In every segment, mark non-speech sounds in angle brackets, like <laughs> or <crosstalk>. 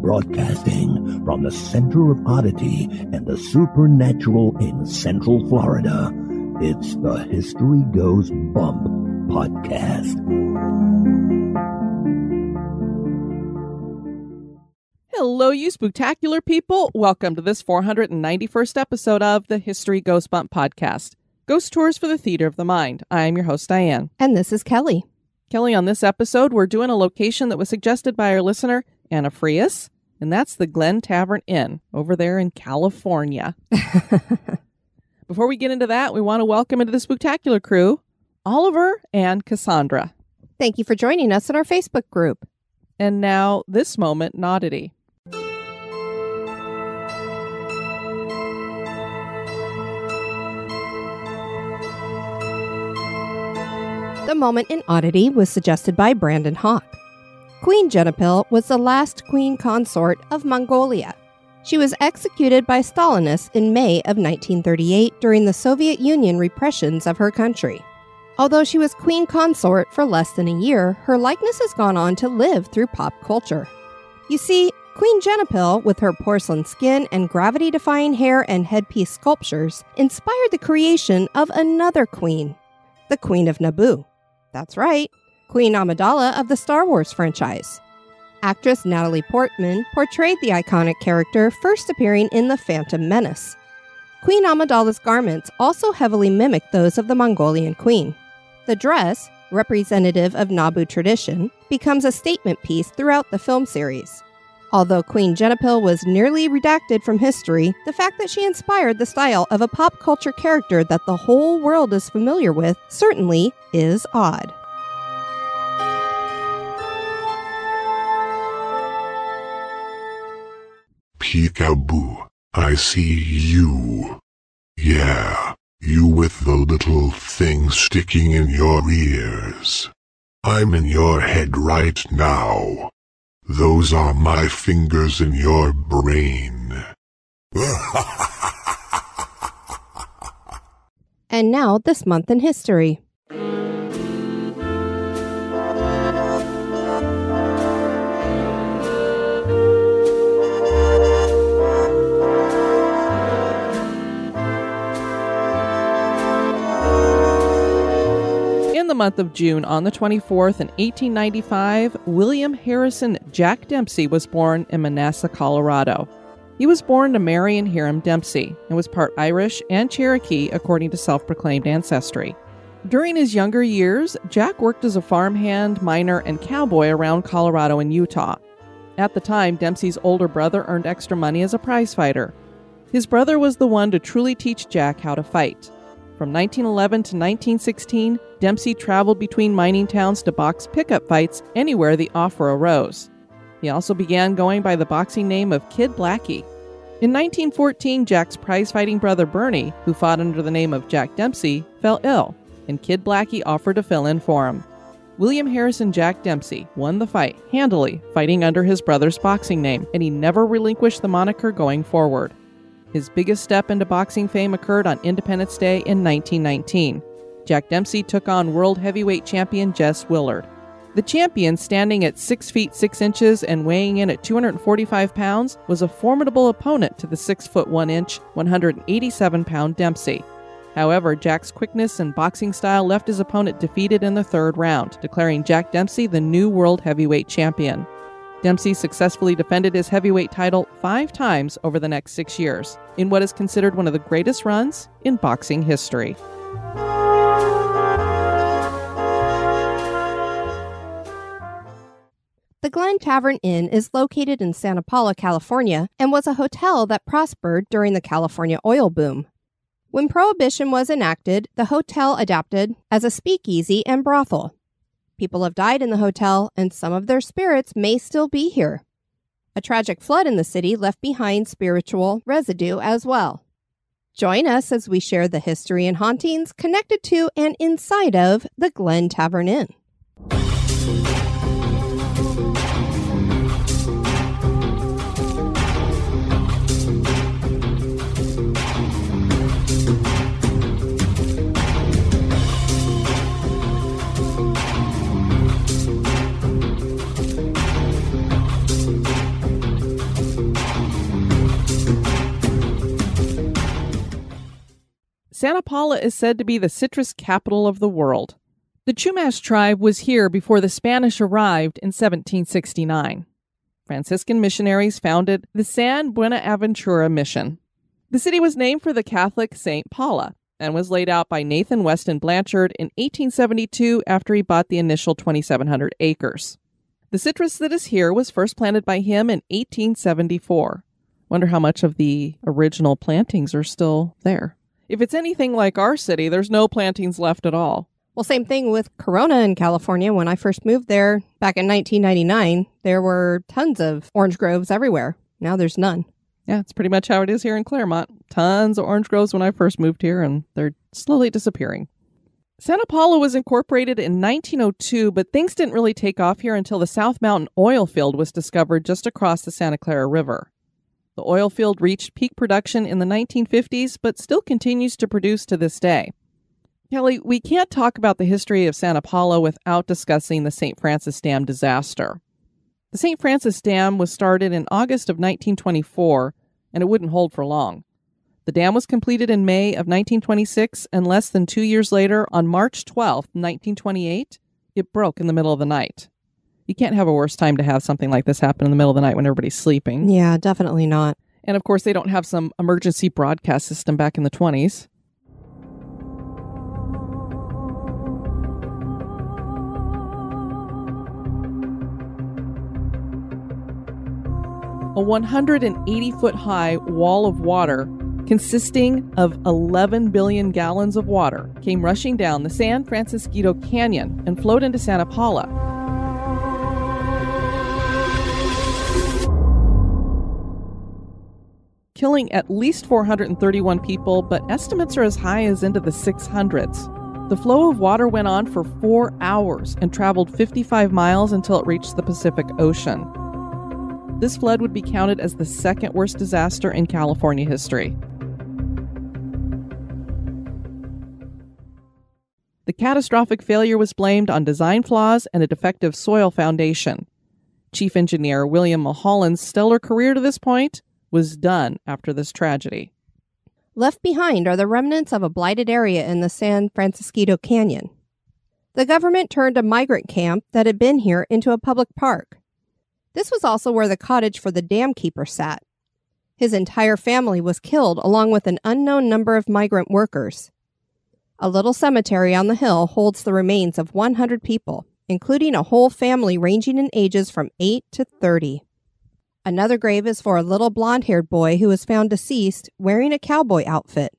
Broadcasting from the center of oddity and the supernatural in Central Florida, it's the History Goes Bump podcast. Hello, you spectacular people. Welcome to this 491st episode of the History Goes Bump podcast. Ghost Tours for the Theater of the Mind. I am your host, Diane. And this is Kelly. Kelly, on this episode, we're doing a location that was suggested by our listener, Anna Frias, and that's the Glen Tavern Inn over there in California. <laughs> Before we get into that, we want to welcome into the spectacular crew Oliver and Cassandra. Thank you for joining us in our Facebook group. And now, this moment, Oddity. The moment in oddity was suggested by Brandon Hawk. Queen Genepil was the last queen consort of Mongolia. She was executed by Stalinists in May of 1938 during the Soviet Union repressions of her country. Although she was queen consort for less than a year, her likeness has gone on to live through pop culture. You see, Queen Genepil, with her porcelain skin and gravity defying hair and headpiece sculptures, inspired the creation of another queen, the Queen of Naboo. That's right, Queen Amidala of the Star Wars franchise. Actress Natalie Portman portrayed the iconic character, first appearing in The Phantom Menace. Queen Amidala's garments also heavily mimic those of the Mongolian queen. The dress, representative of Naboo tradition, becomes a statement piece throughout the film series. Although Queen Genepil was nearly redacted from history, the fact that she inspired the style of a pop culture character that the whole world is familiar with certainly is odd. Peekaboo, I see you. Yeah, you with the little thing sticking in your ears. I'm in your head right now. Those are my fingers in your brain. And now, this month in history. The month of June, on the 24th in 1895, William Harrison Jack Dempsey was born in Manassas, Colorado. He was born to Mary and Hiram Dempsey and was part Irish and Cherokee according to self proclaimed ancestry. During his younger years, Jack worked as a farmhand, miner, and cowboy around Colorado and Utah. At the time, Dempsey's older brother earned extra money as a prizefighter. His brother was the one to truly teach Jack how to fight. From 1911 to 1916, Dempsey traveled between mining towns to box pickup fights anywhere the offer arose. He also began going by the boxing name of Kid Blackie. In 1914, Jack's prize-fighting brother Bernie, who fought under the name of Jack Dempsey, fell ill, and Kid Blackie offered to fill in for him. William Harrison Jack Dempsey won the fight handily, fighting under his brother's boxing name, and he never relinquished the moniker going forward. His biggest step into boxing fame occurred on Independence Day in 1919. Jack Dempsey took on world heavyweight champion Jess Willard. The champion, standing at 6 feet 6 inches and weighing in at 245 pounds, was a formidable opponent to the 6 foot 1 inch, 187 pound Dempsey. However, Jack's quickness and boxing style left his opponent defeated in the third round, declaring Jack Dempsey the new world heavyweight champion. Dempsey successfully defended his heavyweight title five times over the next six years, in what is considered one of the greatest runs in boxing history. The Glen Tavern Inn is located in Santa Paula, California, and was a hotel that prospered during the California oil boom. When Prohibition was enacted, the hotel adapted as a speakeasy and brothel. People have died in the hotel, and some of their spirits may still be here. A tragic flood in the city left behind spiritual residue as well. Join us as we share the history and hauntings connected to and inside of the Glen Tavern Inn. Santa Paula is said to be the citrus capital of the world. The Chumash tribe was here before the Spanish arrived in 1769. Franciscan missionaries founded the San Buenaventura Mission. The city was named for the Catholic Saint Paula and was laid out by Nathan Weston Blanchard in 1872 after he bought the initial 2,700 acres. The citrus that is here was first planted by him in 1874. Wonder how much of the original plantings are still there. If it's anything like our city, there's no plantings left at all. Well, same thing with Corona in California. When I first moved there back in 1999, there were tons of orange groves everywhere. Now there's none. Yeah, it's pretty much how it is here in Claremont. Tons of orange groves when I first moved here, and they're slowly disappearing. Santa Paula was incorporated in 1902, but things didn't really take off here until the South Mountain oil field was discovered just across the Santa Clara River. The oil field reached peak production in the 1950s, but still continues to produce to this day. Kelly, we can't talk about the history of Santa Paula without discussing the St. Francis Dam disaster. The St. Francis Dam was started in August of 1924, and it wouldn't hold for long. The dam was completed in May of 1926, and less than two years later, on March 12, 1928, it broke in the middle of the night. You can't have a worse time to have something like this happen in the middle of the night when everybody's sleeping. Yeah, definitely not. And of course, they don't have some emergency broadcast system back in the 20s. A 180 foot high wall of water consisting of 11 billion gallons of water came rushing down the San Francisquito Canyon and flowed into Santa Paula. Killing at least 431 people, but estimates are as high as into the 600s. The flow of water went on for four hours and traveled 55 miles until it reached the Pacific Ocean. This flood would be counted as the second worst disaster in California history. The catastrophic failure was blamed on design flaws and a defective soil foundation. Chief Engineer William Mulholland's stellar career to this point was done after this tragedy. Left behind are the remnants of a blighted area in the San Francisquito Canyon. The government turned a migrant camp that had been here into a public park. This was also where the cottage for the dam keeper sat. His entire family was killed along with an unknown number of migrant workers. A little cemetery on the hill holds the remains of 100 people, including a whole family ranging in ages from 8 to 30. Another grave is for a little blond haired boy who was found deceased wearing a cowboy outfit.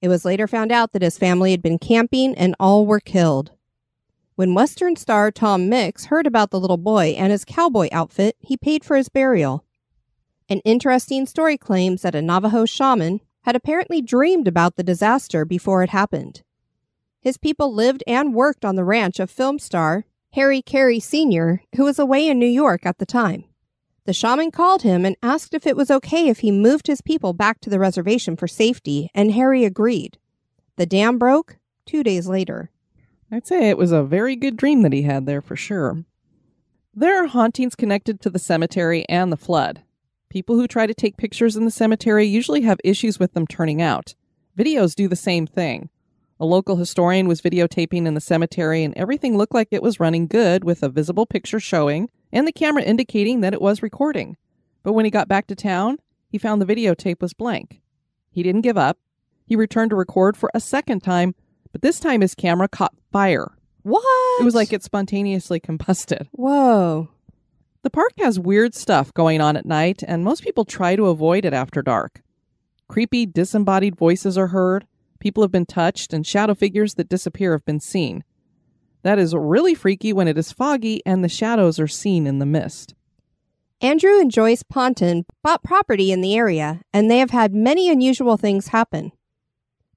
It was later found out that his family had been camping and all were killed. When Western star Tom Mix heard about the little boy and his cowboy outfit, he paid for his burial. An interesting story claims that a Navajo shaman had apparently dreamed about the disaster before it happened. His people lived and worked on the ranch of film star Harry Carey Sr., who was away in New York at the time. The shaman called him and asked if it was okay if he moved his people back to the reservation for safety, and Harry agreed. The dam broke two days later. I'd say it was a very good dream that he had there for sure. There are hauntings connected to the cemetery and the flood. People who try to take pictures in the cemetery usually have issues with them turning out. Videos do the same thing. A local historian was videotaping in the cemetery, and everything looked like it was running good with a visible picture showing and the camera indicating that it was recording. But when he got back to town, he found the videotape was blank. He didn't give up. He returned to record for a second time, but this time his camera caught fire. What? It was like it spontaneously combusted. Whoa. The park has weird stuff going on at night, and most people try to avoid it after dark. Creepy, disembodied voices are heard, people have been touched, and shadow figures that disappear have been seen. That is really freaky when it is foggy and the shadows are seen in the mist. Andrew and Joyce Ponton bought property in the area, and they have had many unusual things happen.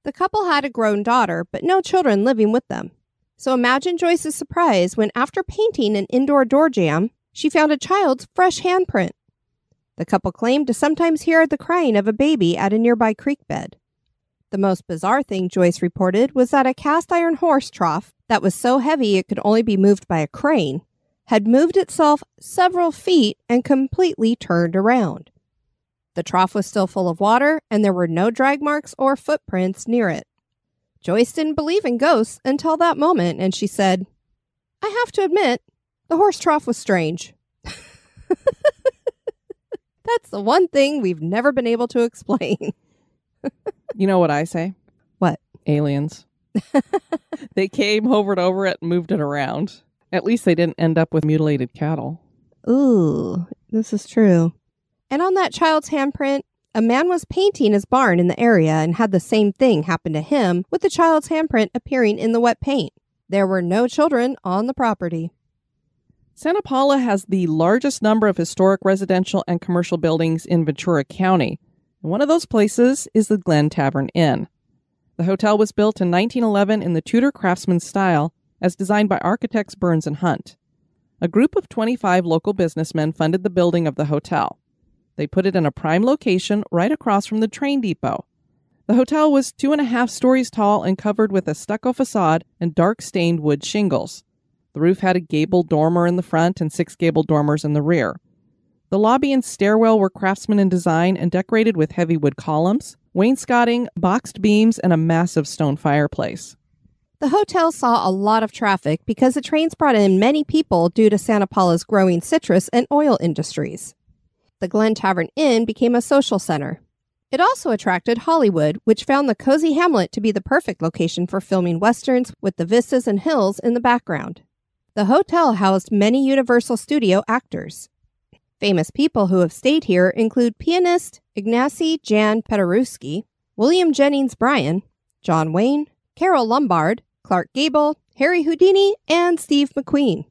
The couple had a grown daughter, but no children living with them. So imagine Joyce's surprise when, after painting an indoor door jamb, she found a child's fresh handprint. The couple claimed to sometimes hear the crying of a baby at a nearby creek bed. The most bizarre thing Joyce reported was that a cast iron horse trough that was so heavy it could only be moved by a crane had moved itself several feet and completely turned around. The trough was still full of water, and there were no drag marks or footprints near it. Joyce didn't believe in ghosts until that moment, and she said, I have to admit, the horse trough was strange. <laughs> That's the one thing we've never been able to explain. You know what I say? What? Aliens. <laughs> they came, hovered over it, and moved it around. At least they didn't end up with mutilated cattle. Ooh, this is true. And on that child's handprint, a man was painting his barn in the area and had the same thing happen to him with the child's handprint appearing in the wet paint. There were no children on the property. Santa Paula has the largest number of historic residential and commercial buildings in Ventura County. One of those places is the Glen Tavern Inn. The hotel was built in 1911 in the Tudor craftsman style as designed by architects Burns and Hunt. A group of 25 local businessmen funded the building of the hotel. They put it in a prime location right across from the train depot. The hotel was two and a half stories tall and covered with a stucco facade and dark stained wood shingles. The roof had a gabled dormer in the front and six gable dormers in the rear. The lobby and stairwell were craftsman in design and decorated with heavy wood columns, wainscoting, boxed beams, and a massive stone fireplace. The hotel saw a lot of traffic because the trains brought in many people due to Santa Paula's growing citrus and oil industries. The Glen Tavern Inn became a social center. It also attracted Hollywood, which found the cozy hamlet to be the perfect location for filming westerns with the vistas and hills in the background. The hotel housed many Universal Studio actors. Famous people who have stayed here include pianist Ignacy Jan Paderewski, William Jennings Bryan, John Wayne, Carole Lombard, Clark Gable, Harry Houdini, and Steve McQueen.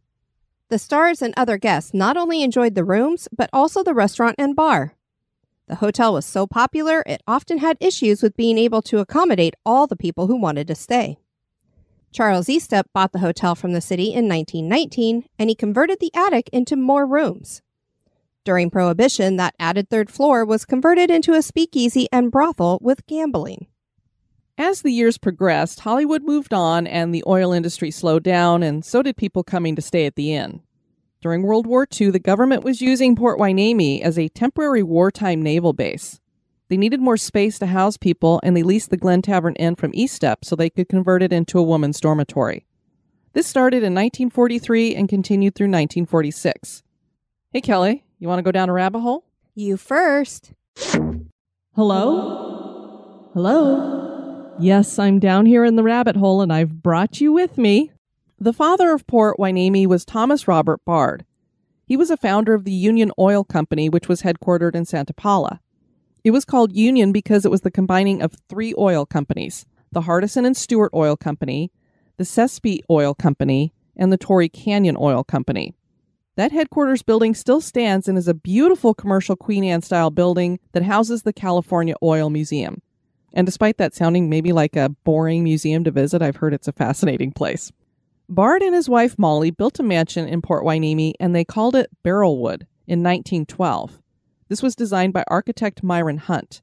The stars and other guests not only enjoyed the rooms, but also the restaurant and bar. The hotel was so popular, it often had issues with being able to accommodate all the people who wanted to stay. Charles Eastep bought the hotel from the city in 1919 and he converted the attic into more rooms. During Prohibition, that added third floor was converted into a speakeasy and brothel with gambling. As the years progressed, Hollywood moved on and the oil industry slowed down, and so did people coming to stay at the inn. During World War II, the government was using Port Hueneme as a temporary wartime naval base. They needed more space to house people, and they leased the Glen Tavern Inn from Eastep so they could convert it into a woman's dormitory. This started in 1943 and continued through 1946. Hey, Kelly, you want to go down a rabbit hole? You first. Hello? Hello? Yes, I'm down here in the rabbit hole and I've brought you with me. The father of Port Hueneme was Thomas Robert Bard. He was a founder of the Union Oil Company, which was headquartered in Santa Paula. It was called Union because it was the combining of three oil companies the Hardison and Stewart Oil Company, the Sespe Oil Company, and the Torrey Canyon Oil Company. That headquarters building still stands and is a beautiful commercial Queen Anne style building that houses the California Oil Museum. And despite that sounding maybe like a boring museum to visit, I've heard it's a fascinating place. Bard and his wife Molly built a mansion in Port Hueneme and they called it Berylwood in 1912. This was designed by architect Myron Hunt.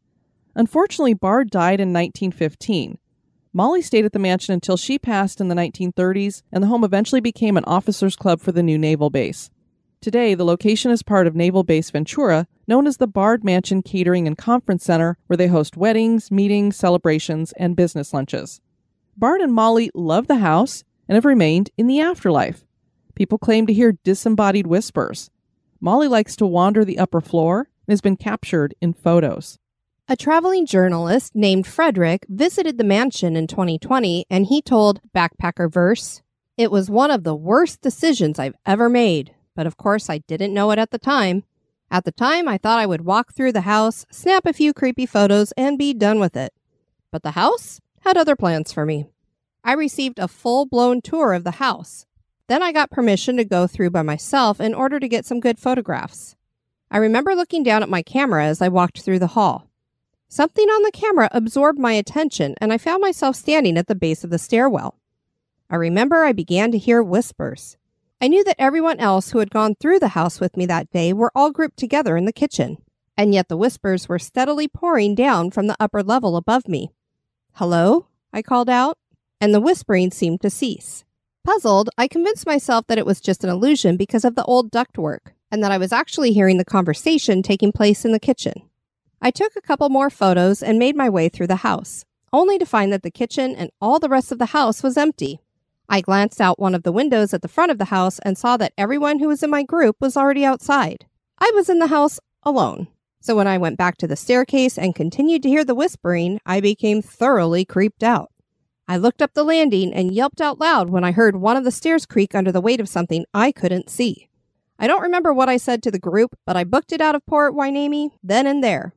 Unfortunately, Bard died in 1915. Molly stayed at the mansion until she passed in the 1930s, and the home eventually became an officers' club for the new naval base. Today, the location is part of Naval Base Ventura, known as the Bard Mansion Catering and Conference Center, where they host weddings, meetings, celebrations, and business lunches. Bard and Molly love the house and have remained in the afterlife. People claim to hear disembodied whispers. Molly likes to wander the upper floor and has been captured in photos. A traveling journalist named Frederick visited the mansion in 2020 and he told Backpacker Verse, It was one of the worst decisions I've ever made, but of course I didn't know it at the time. At the time, I thought I would walk through the house, snap a few creepy photos, and be done with it. But the house had other plans for me. I received a full blown tour of the house. Then I got permission to go through by myself in order to get some good photographs. I remember looking down at my camera as I walked through the hall. Something on the camera absorbed my attention, and I found myself standing at the base of the stairwell. I remember I began to hear whispers. I knew that everyone else who had gone through the house with me that day were all grouped together in the kitchen, and yet the whispers were steadily pouring down from the upper level above me. Hello? I called out, and the whispering seemed to cease. Puzzled, I convinced myself that it was just an illusion because of the old ductwork, and that I was actually hearing the conversation taking place in the kitchen. I took a couple more photos and made my way through the house, only to find that the kitchen and all the rest of the house was empty. I glanced out one of the windows at the front of the house and saw that everyone who was in my group was already outside. I was in the house alone. So when I went back to the staircase and continued to hear the whispering, I became thoroughly creeped out. I looked up the landing and yelped out loud when I heard one of the stairs creak under the weight of something I couldn't see. I don't remember what I said to the group, but I booked it out of Port Hueneme then and there.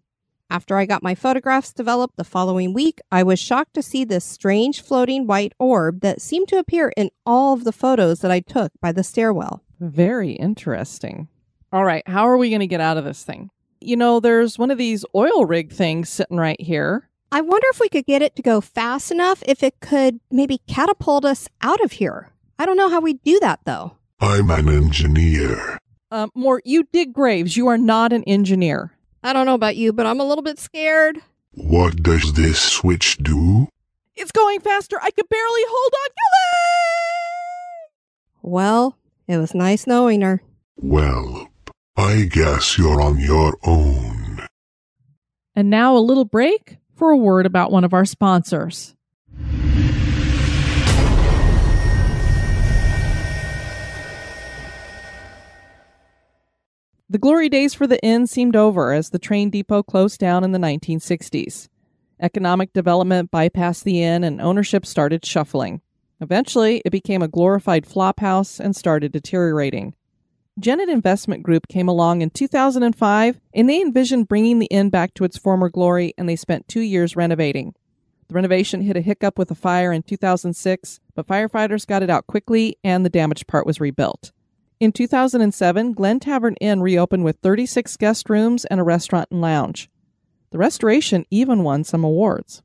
After I got my photographs developed the following week, I was shocked to see this strange floating white orb that seemed to appear in all of the photos that I took by the stairwell. Very interesting. All right, how are we going to get out of this thing? You know, there's one of these oil rig things sitting right here. I wonder if we could get it to go fast enough if it could maybe catapult us out of here. I don't know how we'd do that though. I'm an engineer. Um, Mort, you dig graves. You are not an engineer. I don't know about you, but I'm a little bit scared. What does this switch do? It's going faster. I could barely hold on. Well, it was nice knowing her. Well, I guess you're on your own. And now a little break for a word about one of our sponsors. The glory days for the inn seemed over as the train depot closed down in the 1960s. Economic development bypassed the inn and ownership started shuffling. Eventually, it became a glorified flophouse and started deteriorating. Genet Investment Group came along in 2005 and they envisioned bringing the inn back to its former glory and they spent two years renovating. The renovation hit a hiccup with a fire in 2006, but firefighters got it out quickly and the damaged part was rebuilt. In 2007, Glen Tavern Inn reopened with 36 guest rooms and a restaurant and lounge. The restoration even won some awards.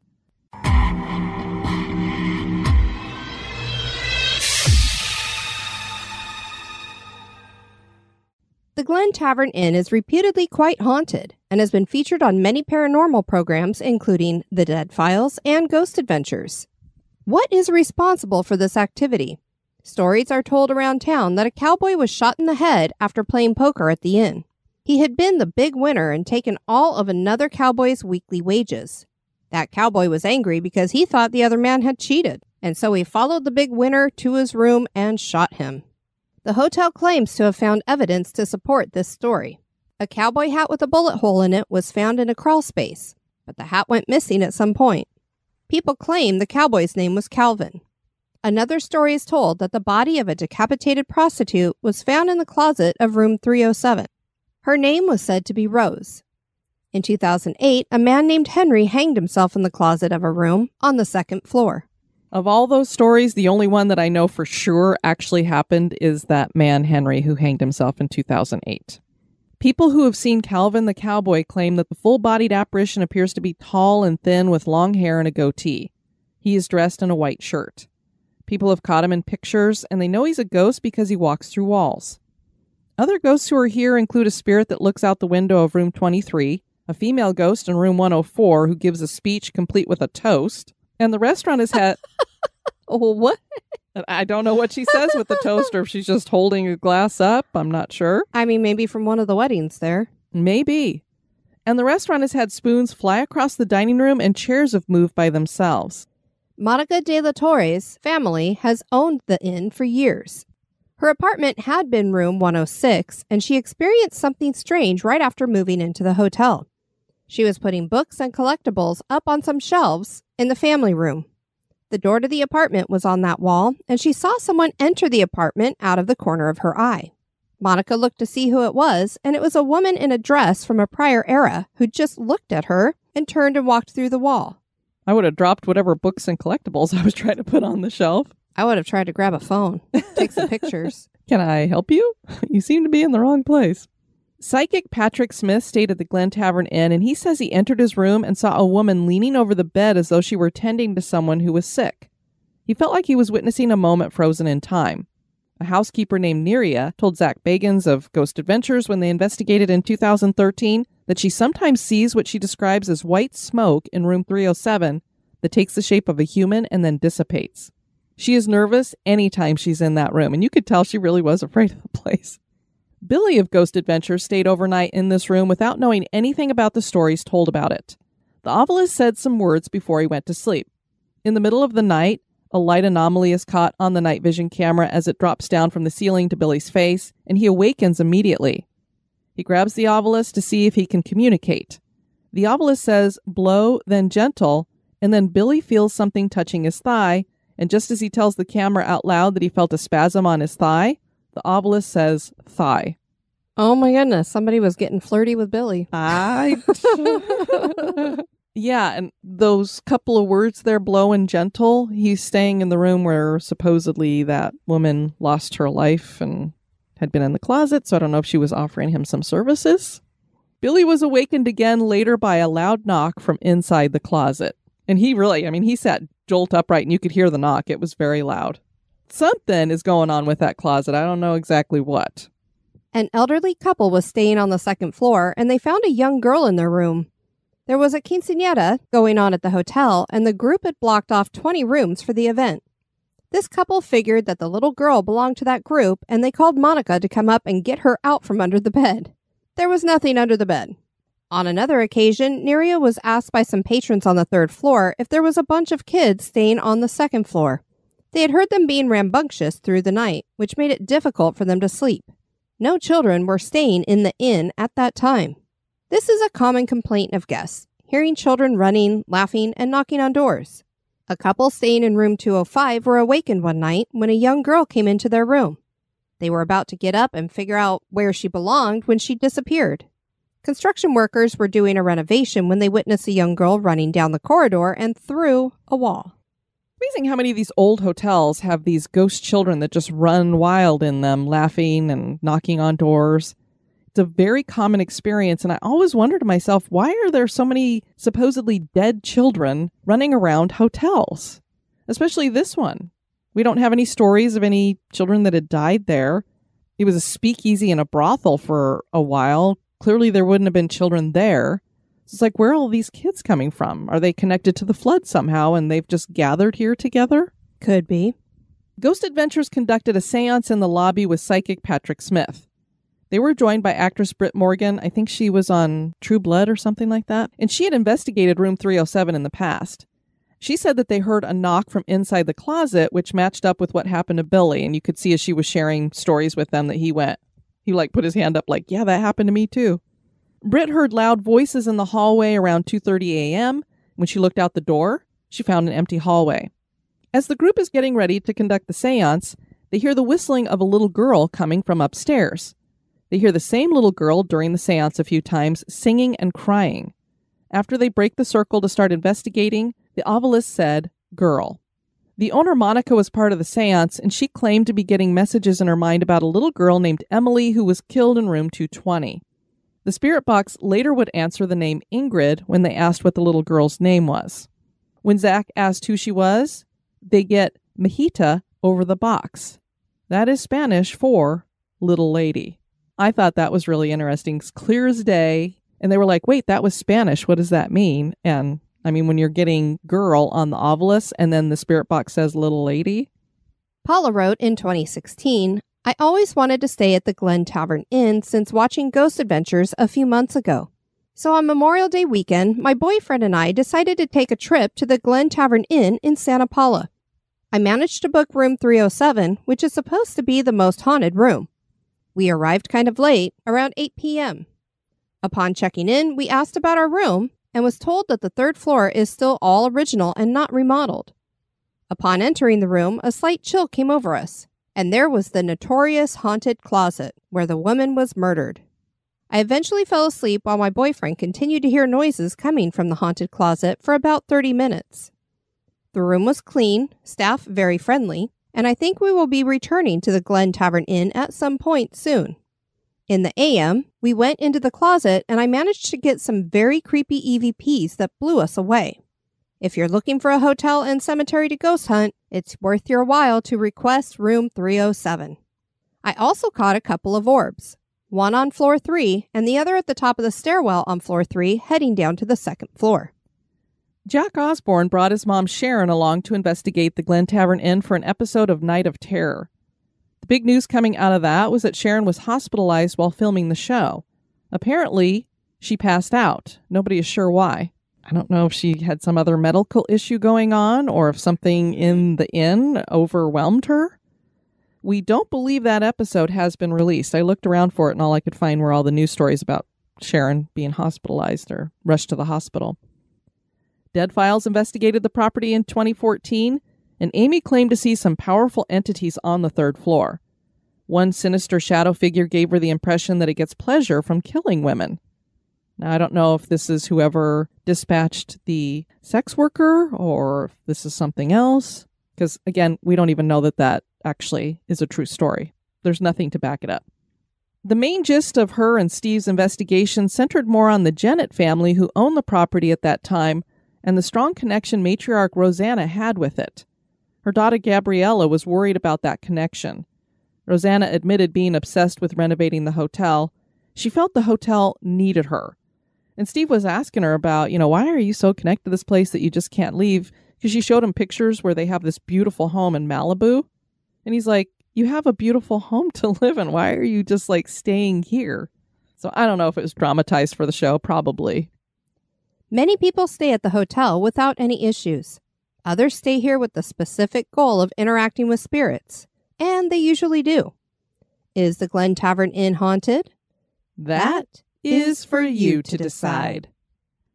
The Glen Tavern Inn is reputedly quite haunted and has been featured on many paranormal programs, including The Dead Files and Ghost Adventures. What is responsible for this activity? Stories are told around town that a cowboy was shot in the head after playing poker at the inn. He had been the big winner and taken all of another cowboy's weekly wages. That cowboy was angry because he thought the other man had cheated, and so he followed the big winner to his room and shot him. The hotel claims to have found evidence to support this story. A cowboy hat with a bullet hole in it was found in a crawl space, but the hat went missing at some point. People claim the cowboy's name was Calvin. Another story is told that the body of a decapitated prostitute was found in the closet of room 307. Her name was said to be Rose. In 2008, a man named Henry hanged himself in the closet of a room on the second floor. Of all those stories, the only one that I know for sure actually happened is that man Henry who hanged himself in 2008. People who have seen Calvin the cowboy claim that the full bodied apparition appears to be tall and thin with long hair and a goatee. He is dressed in a white shirt. People have caught him in pictures, and they know he's a ghost because he walks through walls. Other ghosts who are here include a spirit that looks out the window of room 23, a female ghost in room 104 who gives a speech complete with a toast, and the restaurant has had. <laughs> Oh, what? I don't know what she says with the toast or if she's just holding a glass up. I'm not sure. I mean, maybe from one of the weddings there. Maybe. And the restaurant has had spoons fly across the dining room and chairs have moved by themselves. Monica de la Torre's family has owned the inn for years. Her apartment had been room 106, and she experienced something strange right after moving into the hotel. She was putting books and collectibles up on some shelves in the family room. The door to the apartment was on that wall, and she saw someone enter the apartment out of the corner of her eye. Monica looked to see who it was, and it was a woman in a dress from a prior era who just looked at her and turned and walked through the wall. I would have dropped whatever books and collectibles <laughs> I was trying to put on the shelf. I would have tried to grab a phone, take some <laughs> pictures. Can I help you? <laughs> You seem to be in the wrong place. Psychic Patrick Smith stayed at the Glen Tavern Inn, and he says he entered his room and saw a woman leaning over the bed as though she were tending to someone who was sick. He felt like he was witnessing a moment frozen in time. A housekeeper named Neria told Zak Bagans of Ghost Adventures when they investigated in 2013 that she sometimes sees what she describes as white smoke in room 307 that takes the shape of a human and then dissipates. She is nervous anytime she's in that room, and you could tell she really was afraid of the place. Billy of Ghost Adventures stayed overnight in this room without knowing anything about the stories told about it. The Ovilus said some words before he went to sleep. In the middle of the night, a light anomaly is caught on the night vision camera as it drops down from the ceiling to Billy's face, and he awakens immediately. He grabs the Ovilus to see if he can communicate. The Ovilus says, blow, then gentle, and then Billy feels something touching his thigh, and just as he tells the camera out loud that he felt a spasm on his thigh, the Ovilus says thigh. Oh my goodness, somebody was getting flirty with Billy. I. <laughs> <laughs> yeah, and those couple of words there, blow and gentle, he's staying in the room where supposedly that woman lost her life and had been in the closet, so I don't know if she was offering him some services. Billy was awakened again later by a loud knock from inside the closet. And he really, I mean, he sat jolt upright and you could hear the knock. It was very loud. Something is going on with that closet. I don't know exactly what. An elderly couple was staying on the second floor and they found a young girl in their room. There was a quinceanera going on at the hotel, and the group had blocked off 20 rooms for the event. This couple figured that the little girl belonged to that group, and they called Monica to come up and get her out from under the bed. There was nothing under the bed. On another occasion, Neria was asked by some patrons on the third floor if there was a bunch of kids staying on the second floor. They had heard them being rambunctious through the night, which made it difficult for them to sleep. No children were staying in the inn at that time. This is a common complaint of guests hearing children running, laughing, and knocking on doors. A couple staying in room 205 were awakened one night when a young girl came into their room. They were about to get up and figure out where she belonged when she disappeared. Construction workers were doing a renovation when they witnessed a young girl running down the corridor and through a wall. Amazing how many of these old hotels have these ghost children that just run wild in them, laughing and knocking on doors. It's a very common experience, and I always wonder to myself, why are there so many supposedly dead children running around hotels? Especially this one. We don't have any stories of any children that had died there. It was a speakeasy and a brothel for a while. Clearly, there wouldn't have been children there. It's like, where are all these kids coming from? Are they connected to the flood somehow and they've just gathered here together? Could be. Ghost Adventures conducted a seance in the lobby with psychic Patrick Smith. They were joined by actress Brit Morgan. I think she was on True Blood or something like that. And she had investigated room 307 in the past. She said that they heard a knock from inside the closet, which matched up with what happened to Billy. And you could see as she was sharing stories with them that he went, he like put his hand up, like, yeah, that happened to me too. Britt heard loud voices in the hallway around 2:30 a.m. When she looked out the door, she found an empty hallway. As the group is getting ready to conduct the séance, they hear the whistling of a little girl coming from upstairs. They hear the same little girl during the séance a few times singing and crying. After they break the circle to start investigating, the Ovilus said, "Girl." The owner Monica was part of the séance and she claimed to be getting messages in her mind about a little girl named Emily who was killed in room 220. The spirit box later would answer the name Ingrid when they asked what the little girl's name was. When Zak asked who she was, they get Mijita over the box. That is Spanish for little lady. I thought that was really interesting. It's clear as day. And they were like, wait, that was Spanish. What does that mean? And I mean, when you're getting girl on the Ovilus and then the spirit box says little lady. Paula wrote in 2016 I always wanted to stay at the Glen Tavern Inn since watching Ghost Adventures a few months ago. So on Memorial Day weekend, my boyfriend and I decided to take a trip to the Glen Tavern Inn in Santa Paula. I managed to book room 307, which is supposed to be the most haunted room. We arrived kind of late, around 8 p.m. Upon checking in, we asked about our room and was told that the third floor is still all original and not remodeled. Upon entering the room, a slight chill came over us and there was the notorious haunted closet where the woman was murdered. I eventually fell asleep while my boyfriend continued to hear noises coming from the haunted closet for about 30 minutes. The room was clean, staff very friendly, and I think we will be returning to the Glen Tavern Inn at some point soon. In the AM, we went into the closet and I managed to get some very creepy EVPs that blew us away. If you're looking for a hotel and cemetery to ghost hunt, it's worth your while to request room 307. I also caught a couple of orbs, one on floor three and the other at the top of the stairwell on floor three, heading down to the second floor. Jack Osbourne brought his mom Sharon along to investigate the Glen Tavern Inn for an episode of Night of Terror. The big news coming out of that was that Sharon was hospitalized while filming the show. Apparently, she passed out. Nobody is sure why. I don't know if she had some other medical issue going on or if something in the inn overwhelmed her. We don't believe that episode has been released. I looked around for it and all I could find were all the news stories about Sharon being hospitalized or rushed to the hospital. Dead Files investigated the property in 2014, and Amy claimed to see some powerful entities on the third floor. One sinister shadow figure gave her the impression that it gets pleasure from killing women. Now, I don't know if this is whoever dispatched the sex worker or if this is something else, because again, we don't even know that that actually is a true story. There's nothing to back it up. The main gist of her and Steve's investigation centered more on the Jennett family who owned the property at that time and the strong connection matriarch Rosanna had with it. Her daughter Gabriella was worried about that connection. Rosanna admitted being obsessed with renovating the hotel. She felt the hotel needed her. And Steve was asking her about, you know, why are you so connected to this place that you just can't leave? Because she showed him pictures where they have this beautiful home in Malibu. And he's like, You have a beautiful home to <laughs> live in. Why are you just like staying here? So I don't know if it was dramatized for the show, probably. Many people stay at the hotel without any issues. Others stay here with the specific goal of interacting with spirits, and they usually do. Is the Glen Tavern Inn haunted? That is for you to decide.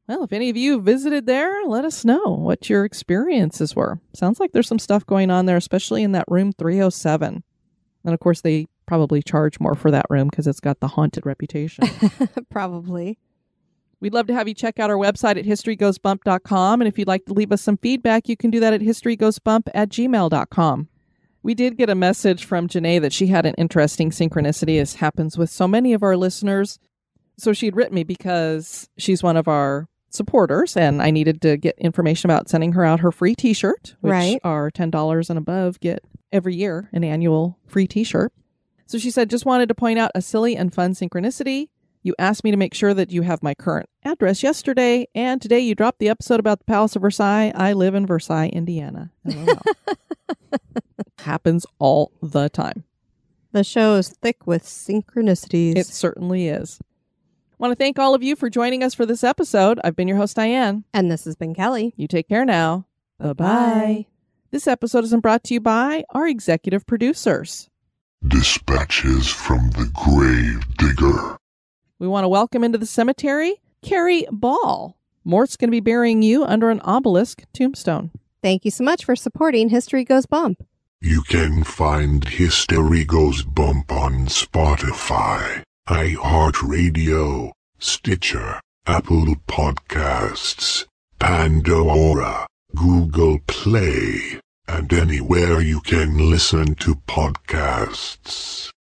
Well, if any of you visited there, let us know what your experiences were. Sounds like there's some stuff going on there, especially in that room 307. And of course, they probably charge more for that room because it's got the haunted reputation. <laughs> Probably. We'd love to have you check out our website at historygoesbump.com. And if you'd like to leave us some feedback, you can do that at historygoesbump at gmail.com. We did get a message from Janae that she had an interesting synchronicity, as happens with so many of our listeners. So she'd written me because she's one of our supporters, and I needed to get information about sending her out her free t shirt, which Right. are $10 and above get every year an annual free t shirt. So she said, just wanted to point out a silly and fun synchronicity. You asked me to make sure that you have my current address yesterday, and today you dropped the episode about the Palace of Versailles. I live in Versailles, Indiana. <laughs> Happens all the time. The show is thick with synchronicities. It certainly is. want to thank all of you for joining us for this episode. I've been your host, Diane. and this has been Kelly. You take care now. Bye bye. This episode is brought to you by our executive producers. Dispatches from the grave digger. We want to welcome into the cemetery Carrie Ball. Mort's going to be burying you under an obelisk tombstone. Thank you so much for supporting History Goes Bump. You can find History Goes Bump on Spotify, iHeartRadio, Stitcher, Apple Podcasts, Pandora, Google Play, and anywhere you can listen to podcasts.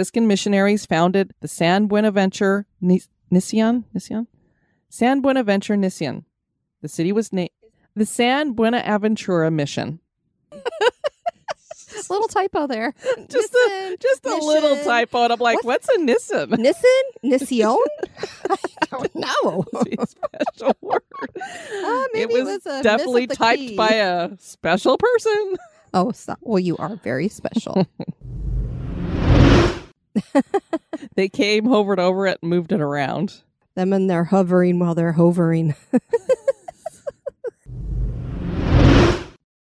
Franciscan missionaries founded the San Buenaventure Ni- Mission. Mission? San Buenaventure Mission. The city was named the San Buenaventura Mission. <laughs> Little typo there. Just a Nissan, just a little typo, and I'm like, What's- what's a Nissan? Nissan? Nission? <laughs> I don't know. <laughs> A special word. Uh, maybe it it was, was a definitely typed key. by a special person. Oh, so, well, you are very special. <laughs> They came, hovered over it, and moved it around. Them and they're hovering while they're hovering. <laughs>